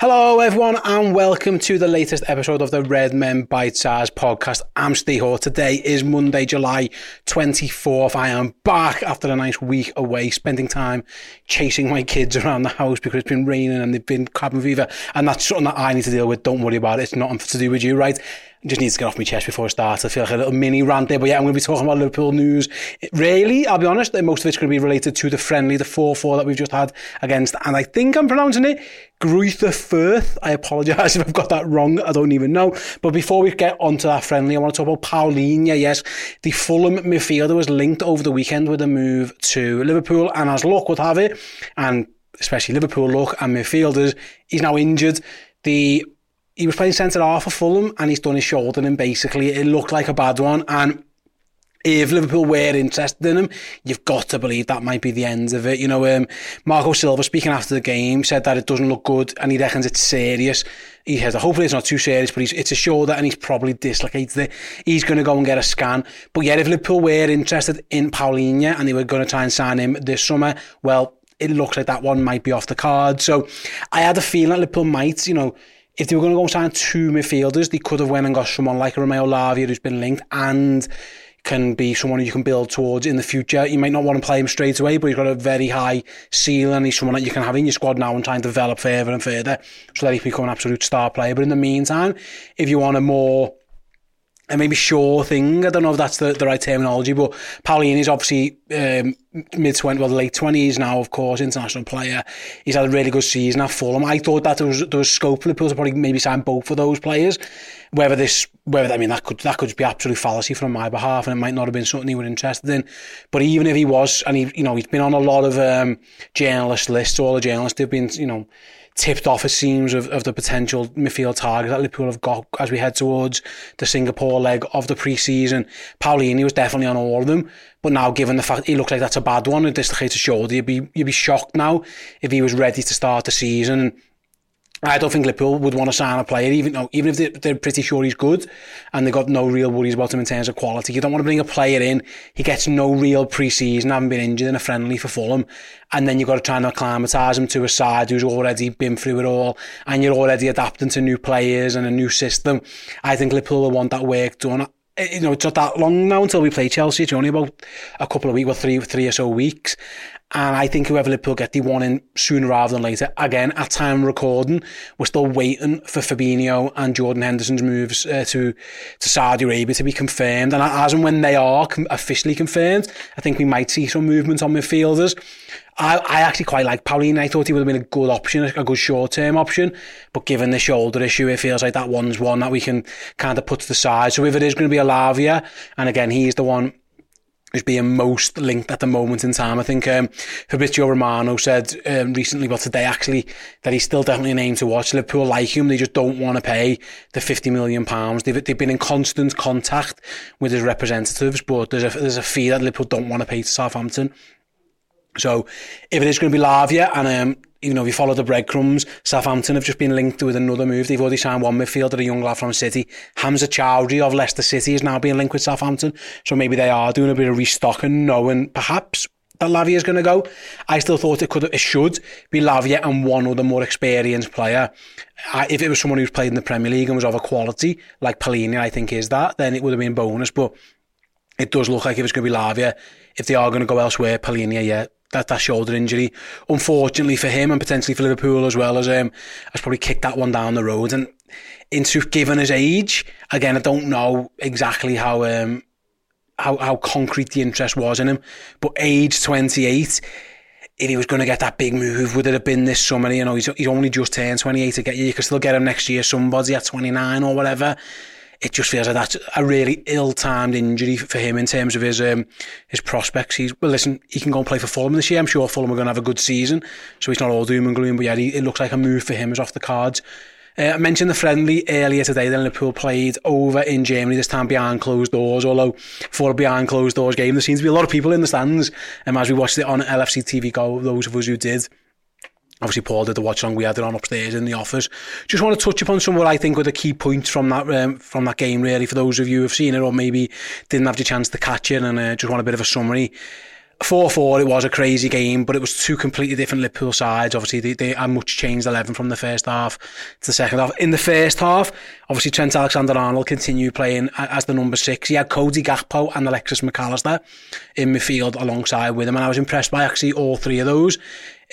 Hello, everyone, and welcome to the latest episode of the Redmen Bitesize podcast. I'm Steve. Today is Monday, July 24th. I am back after a nice week away, spending time chasing my kids around the house because it's been raining and they've been cabin fever. And that's something that I need to deal with. Don't worry about it. It's nothing to do with you, right? Just needs to get off my chest before I start. I feel like a little mini rant there. But yeah, I'm going to be talking about Liverpool news. Really, I'll be honest, most of it's going to be related to the friendly, the 4-4 that we've just had against, and I think I'm pronouncing it, Greuther Fürth. I apologise if I've got that wrong. I don't even know. But before we get onto that friendly, I want to talk about Palhinha. Yes, the Fulham midfielder was linked over the weekend with a move to Liverpool, and as luck would have it, and especially Liverpool luck and midfielders, he's now injured. The he was playing centre half for Fulham and he's done his shoulder and basically it looked like a bad one and if Liverpool were interested in him, you've got to believe that might be the end of it. You know, um, Marco Silva speaking after the game said that it doesn't look good and he reckons it's serious. He says, hopefully it's not too serious, but he's, it's a shoulder and he's probably dislocated it. He's going to go and get a scan. But yeah, if Liverpool were interested in Palhinha and they were going to try and sign him this summer, well, it looks like that one might be off the card. So I had a feeling that Liverpool might, you know, if they were going to go and sign two midfielders, they could have went and got someone like Romeo Lavia who's been linked and can be someone you can build towards in the future. You might not want to play him straight away, but he's got a very high ceiling. He's someone that you can have in your squad now and try and develop further and further so that he can become an absolute star player. But in the meantime, if you want a more a maybe sure thing. I don't know if that's the, the right terminology, but Palhinha is obviously um, mid 20s, well, late 20s now, of course, international player. He's had a really good season at Fulham. I thought that there was, there was scope for the Liverpool to probably maybe sign both of those players. Whether this, whether, I mean, that could, that could be absolute fallacy from my behalf, and it might not have been something he were interested in. But even if he was, and he, you know, he's been on a lot of um, journalist lists, all the journalists have been, you know, tipped off, it seems, of, of the potential midfield target that Liverpool have got as we head towards the Singapore leg of the pre-season. Palhinha was definitely on all of them, but now given the fact he looks like that's a bad one, a dislocated shoulder, you'd be, you'd be shocked now if he was ready to start the season I don't think Liverpool would want to sign a player, even though, even if they're, they're pretty sure he's good and they've got no real worries about him in terms of quality. You don't want to bring a player in, he gets no real pre-season, having been injured in a friendly for Fulham, and then you've got to try and acclimatise him to a side who's already been through it all, and you're already adapting to new players and a new system. I think Liverpool will want that work done eh, you know, it's not that long now until we play Chelsea. It's only about a couple of weeks, well, three, three or so weeks. And I think whoever Liverpool get, they want in sooner rather than later. Again, at time recording, we're still waiting for Fabinho and Jordan Henderson's moves uh, to to Saudi Arabia to be confirmed. And as and when they are officially confirmed, I think we might see some movement on midfielders. I, I actually quite like Palhinha. I thought he would have been a good option, a good short-term option. But given the shoulder issue, it feels like that one's one that we can kind of put to the side. So if it is going to be a Lavia, and again, he's the one is being most linked at the moment in time. I think um, Fabrizio Romano said um, recently, well today actually, that he's still definitely a name to watch. Liverpool like him, they just don't want to pay the 50 million pounds. They've, they've been in constant contact with his representatives, but there's a, there's a fee that Liverpool don't want to pay to Southampton. So if it is going to be Lavia and um, you know, if you follow the breadcrumbs, Southampton have just been linked with another move. They've already signed one midfielder, a young lad from City. Hamza Choudhury of Leicester City is now being linked with Southampton. So maybe they are doing a bit of restocking, knowing perhaps that Lavia is going to go. I still thought it could, it should be Lavia and one other more experienced player. I, if it was someone who's played in the Premier League and was of a quality, like Palhinha, I think is that, then it would have been bonus. But it does look like if it's going to be Lavia, if they are going to go elsewhere, Palhinha, yeah, that, that shoulder injury. Unfortunately for him and potentially for Liverpool as well as um, has probably kicked that one down the road. And into given his age. Again, I don't know exactly how um, how, how concrete the interest was in him, but age 28, if he was going to get that big move, would it have been this summer? You know, he's, he's only just turned 28 to get you. You could still get him next year, somebody at 29 or whatever. It just feels like that's a really ill-timed injury for him in terms of his um, his prospects. He's well, listen, he can go and play for Fulham this year. I'm sure Fulham are going to have a good season, so he's not all doom and gloom. But yeah, he, it looks like a move for him is off the cards. Uh, I mentioned the friendly earlier today that Liverpool played over in Germany, this time behind closed doors, although for a behind closed doors game, there seems to be a lot of people in the stands. Um, as we watched it on LFC TV Go, those of us who did, Obviously, Paul did the watch on. We had it on upstairs in the office. Just want to touch upon some what I think were the key points from that um, from that game. Really, for those of you who have seen it or maybe didn't have the chance to catch it, and uh, just want a bit of a summary. 4-4, it was a crazy game, but it was two completely different Liverpool sides. Obviously, they, they had much changed 11 from the first half to the second half. In the first half, obviously Trent Alexander-Arnold continued playing as the number six. He had Cody Gakpo and Alexis Mac Allister in midfield alongside with him, and I was impressed by actually all three of those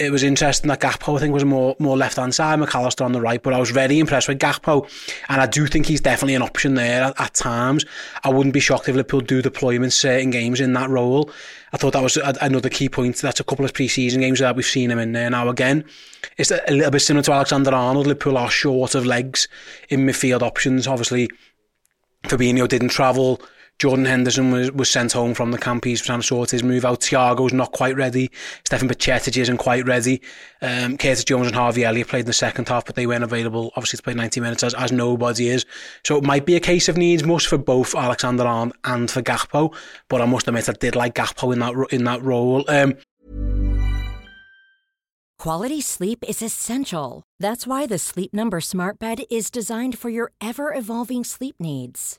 it was interesting that Gakpo, I think, was more more left hand side, Mac Allister on the right. But I was very impressed with Gakpo, and I do think he's definitely an option there at, at times. I wouldn't be shocked if Liverpool do deploy him in certain games in that role. I thought that was a, another key point. That's a couple of pre-season games that we've seen him in there now again. It's a, little bit similar to Alexander Arnold. Liverpool are short of legs in midfield options. Obviously, Fabinho didn't travel. Jordan Henderson was, was sent home from the camp. He's trying to sort his move out. Thiago's not quite ready. Stefan Bajcetic isn't quite ready. Um, Curtis Jones and Harvey Elliott played in the second half, but they weren't available, obviously, to play 90 minutes as, as nobody is. So it might be a case of needs most for both Alexander Arnold and for Gakpo. But I must admit, I did like Gakpo in that in that role. Um, Quality sleep is essential. That's why the Sleep Number Smart Bed is designed for your ever evolving sleep needs.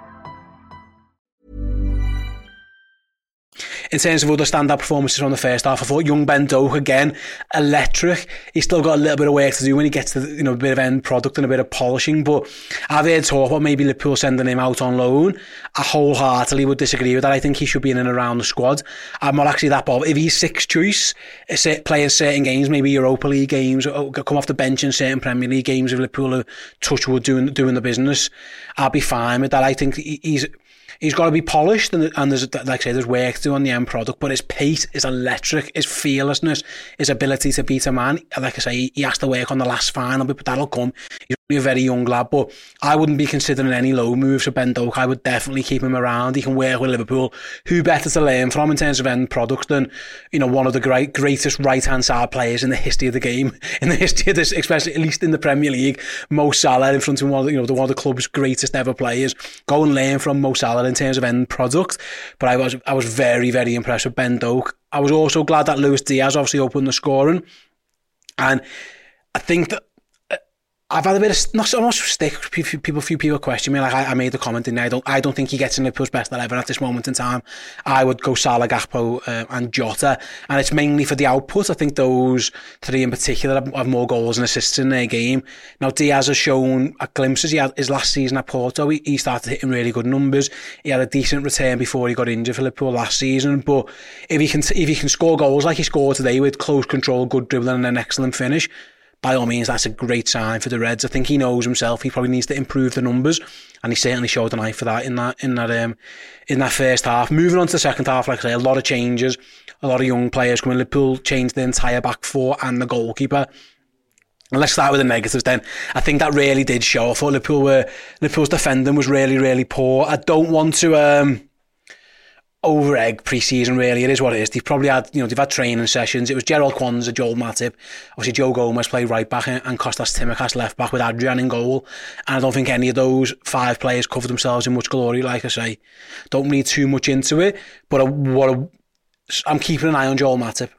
In terms of other standout performances from the first half, I thought young Ben Doak again, electric. He's still got a little bit of work to do when he gets to you know a bit of end product and a bit of polishing. But I've heard talk about maybe Liverpool sending him out on loan. I wholeheartedly would disagree with that. I think he should be in and around the squad. I'm not actually that bothered. If he's sixth choice, playing certain games, maybe Europa League games, come off the bench in certain Premier League games, if Liverpool are touchwood doing doing the business, I'll be fine with that. I think he's he's got to be polished and, and there's like I say there's work to do on the end product but his pace is electric his fearlessness his ability to beat a man like I say he has to work on the last final but that'll come. he's a very young lad but I wouldn't be considering any low moves for Ben Doak. I would definitely keep him around. He can work with Liverpool. Who better to learn from in terms of end product than you know one of the great greatest right hand side players in the history of the game in the history of this especially at least in the Premier League. Mo Salah in front of one of the, you know the one of the club's greatest ever players. Go and learn from Mo Salah in terms of end product. But I was I was very very impressed with Ben Doak. I was also glad that Luis Diaz obviously opened the scoring, and I think that I've had a bit of not almost stick. People, few people question me. Like I, I made the comment, and I don't, I don't think he gets in Liverpool's best eleven at this moment in time. I would go Salah, Gakpo, uh, and Jota, and it's mainly for the output. I think those three in particular have, have more goals and assists in their game. Now Diaz has shown a glimpses. He had his last season at Porto. He, he started hitting really good numbers. He had a decent return before he got injured for Liverpool last season. But if he can, if he can score goals like he scored today with close control, good dribbling, and an excellent finish by all means, that's a great sign for the Reds. I think he knows himself. He probably needs to improve the numbers, and he certainly showed an eye for that in that in that um, in that first half. Moving on to the second half, like I say, a lot of changes, a lot of young players coming. Liverpool changed the entire back four and the goalkeeper. And let's start with the negatives then. I think that really did show. I thought Liverpool were Liverpool's defending was really really poor. I don't want to. Um, over egg pre-season really. It is what it is. They've probably had, you know, they've had training sessions. It was Jarell Quansah, Joel Matip. Obviously Joe Gomez played right back and Costas Tsimikas left back with Adrian in goal. And I don't think any of those five players covered themselves in much glory, like I say. Don't read too much into it. But what a, I'm keeping an eye on Joel Matip.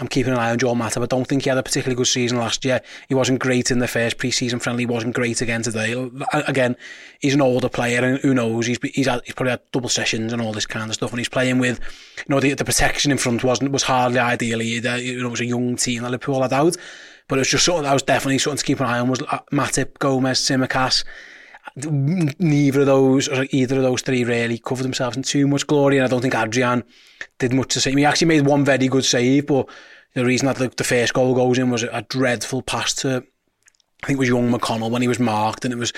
I'm keeping an eye on Joel Matip. I don't think he had a particularly good season last year. He wasn't great in the first pre-season friendly. He wasn't great again today. Again, he's an older player, and who knows? He's he's, had, he's probably had double sessions and all this kind of stuff. And he's playing with, you know, the, the protection in front wasn't was hardly ideal. You know, it was a young team that Liverpool had out, but it was just something that was definitely something to keep an eye on. Was uh, Matip, Gomez, Tsimikas neither of those or either of those three really covered themselves in too much glory and I don't think Adrian did much to say. He actually made one very good save but the reason that the, the first goal goes in was a dreadful pass to I think it was young McConnell when he was marked and it was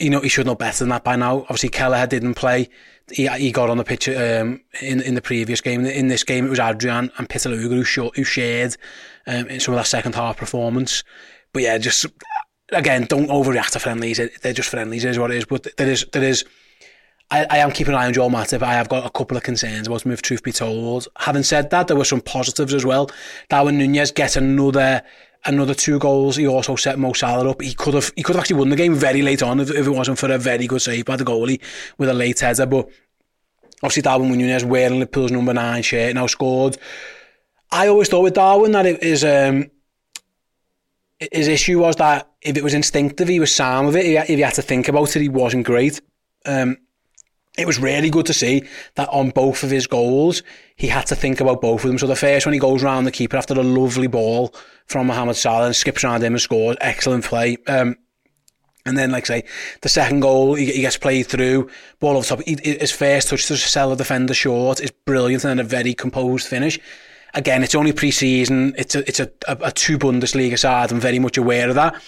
you know he should know better than that by now. Obviously Kelleher didn't play. He, he got on the pitch um, in in the previous game. In this game it was Adrian and Pitaluga who, who shared um, in some of that second half performance. But yeah just again, don't overreact to friendlies. They're just friendlies, is what it is. But there is, there is. I, I am keeping an eye on Joel Matip. I have got a couple of concerns about him, if truth be told. Having said that, there were some positives as well. Darwin Nunez gets another another two goals. He also set Mo Salah up. He could have he could have actually won the game very late on if, if it wasn't for a very good save by the goalie with a late header. But obviously Darwin Nunez wearing Liverpool's number nine shirt now scored. I always thought with Darwin that it is um, his issue was that if it was instinctive, he was sound with it. If he had to think about it, he wasn't great. Um, it was really good to see that on both of his goals, he had to think about both of them. So the first one, he goes around the keeper after a lovely ball from Mohamed Salah and skips around him and scores. Excellent play. Um, and then, like I say, the second goal, he, he gets played through, ball over top. He, his first touch to sell the defender short is brilliant and a very composed finish again, it's only pre-season. It's a it's a, a, a two Bundesliga side. I'm very much aware of that.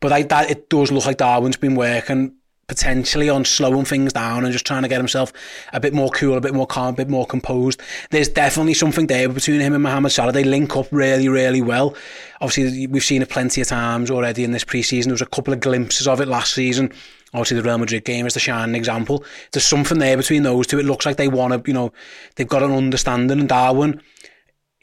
But I, that it does look like Darwin's been working potentially on slowing things down and just trying to get himself a bit more cool, a bit more calm, a bit more composed. There's definitely something there between him and Mohamed Salah. They link up really, really well. Obviously, we've seen it plenty of times already in this pre-season. There was a couple of glimpses of it last season. Obviously, the Real Madrid game is the shining example. There's something there between those two. It looks like they want to, you know, they've got an understanding. And Darwin,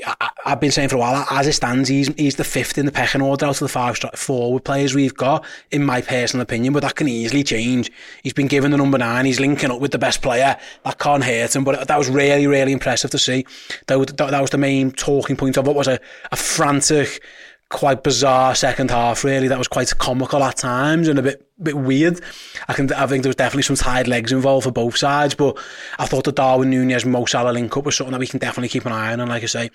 I, have been saying for a while, as it stands, he's he's the fifth in the pecking order out of the five forward players we've got, in my personal opinion, but that can easily change. He's been given the number nine, he's linking up with the best player. That can't hurt him, but that was really, really impressive to see. That, that, that was the main talking point of what was a, a frantic, quite bizarre second half, really. That was quite comical at times and a bit bit weird. I can I think there was definitely some tired legs involved for both sides, but I thought the Darwin Nunez Mo Salah link up was something that we can definitely keep an eye on. And like I say,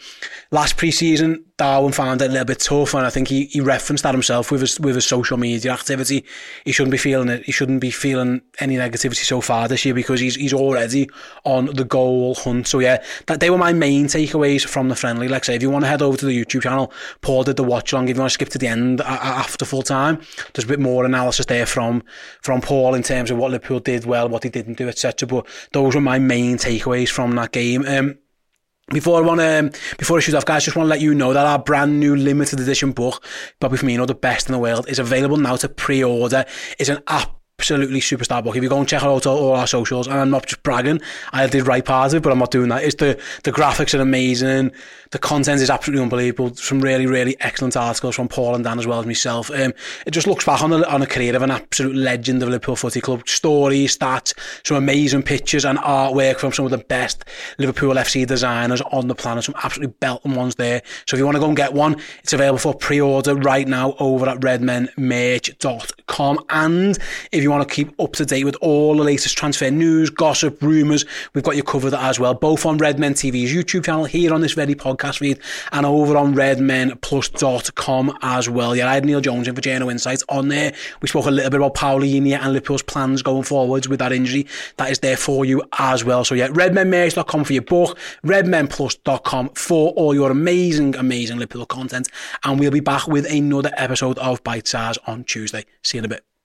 last pre-season Darwin found it a little bit tough, and I think he, he referenced that himself with his with his social media activity. He shouldn't be feeling it. He shouldn't be feeling any negativity so far this year because he's he's already on the goal hunt. So yeah, that they were my main takeaways from the friendly. Like I say, if you want to head over to the YouTube channel, Paul did the watch along. If you want to skip to the end after full time, there's a bit more analysis there from from Paul in terms of what Liverpool did well, what he didn't do, etc. But those were my main takeaways from that game. Um, before I want to, um, before I shoot off, guys, just want to let you know that our brand new limited edition book, Bobby Firmino, the best in the world, is available now to pre-order. It's an app absolutely superstar book. If you go and check out all, all our socials, and I'm not just bragging, I did write part of it, but I'm not doing that. It's the the graphics are amazing, the content is absolutely unbelievable. Some really really excellent articles from Paul and Dan as well as myself. Um, it just looks back on a, on a career of an absolute legend of Liverpool Footy Club. Stories, stats, some amazing pictures and artwork from some of the best Liverpool FC designers on the planet. Some absolutely belting ones there. So if you want to go and get one, it's available for pre-order right now over at redmenmerch.com. And if you want to keep up to date with all the latest transfer news, gossip, rumours, we've got you covered as well, both on Redmen TV's YouTube channel, here on this very podcast feed, and over on redmenplus.com as well. Yeah, I had Neil Jones in for Journo Insights on there. We spoke a little bit about Palhinha and Liverpool's plans going forwards with that injury. That is there for you as well. So yeah, redmenmerch.com for your book, redmenplus.com for all your amazing, amazing Liverpool content. And we'll be back with another episode of Bite Size on Tuesday. See you in a bit.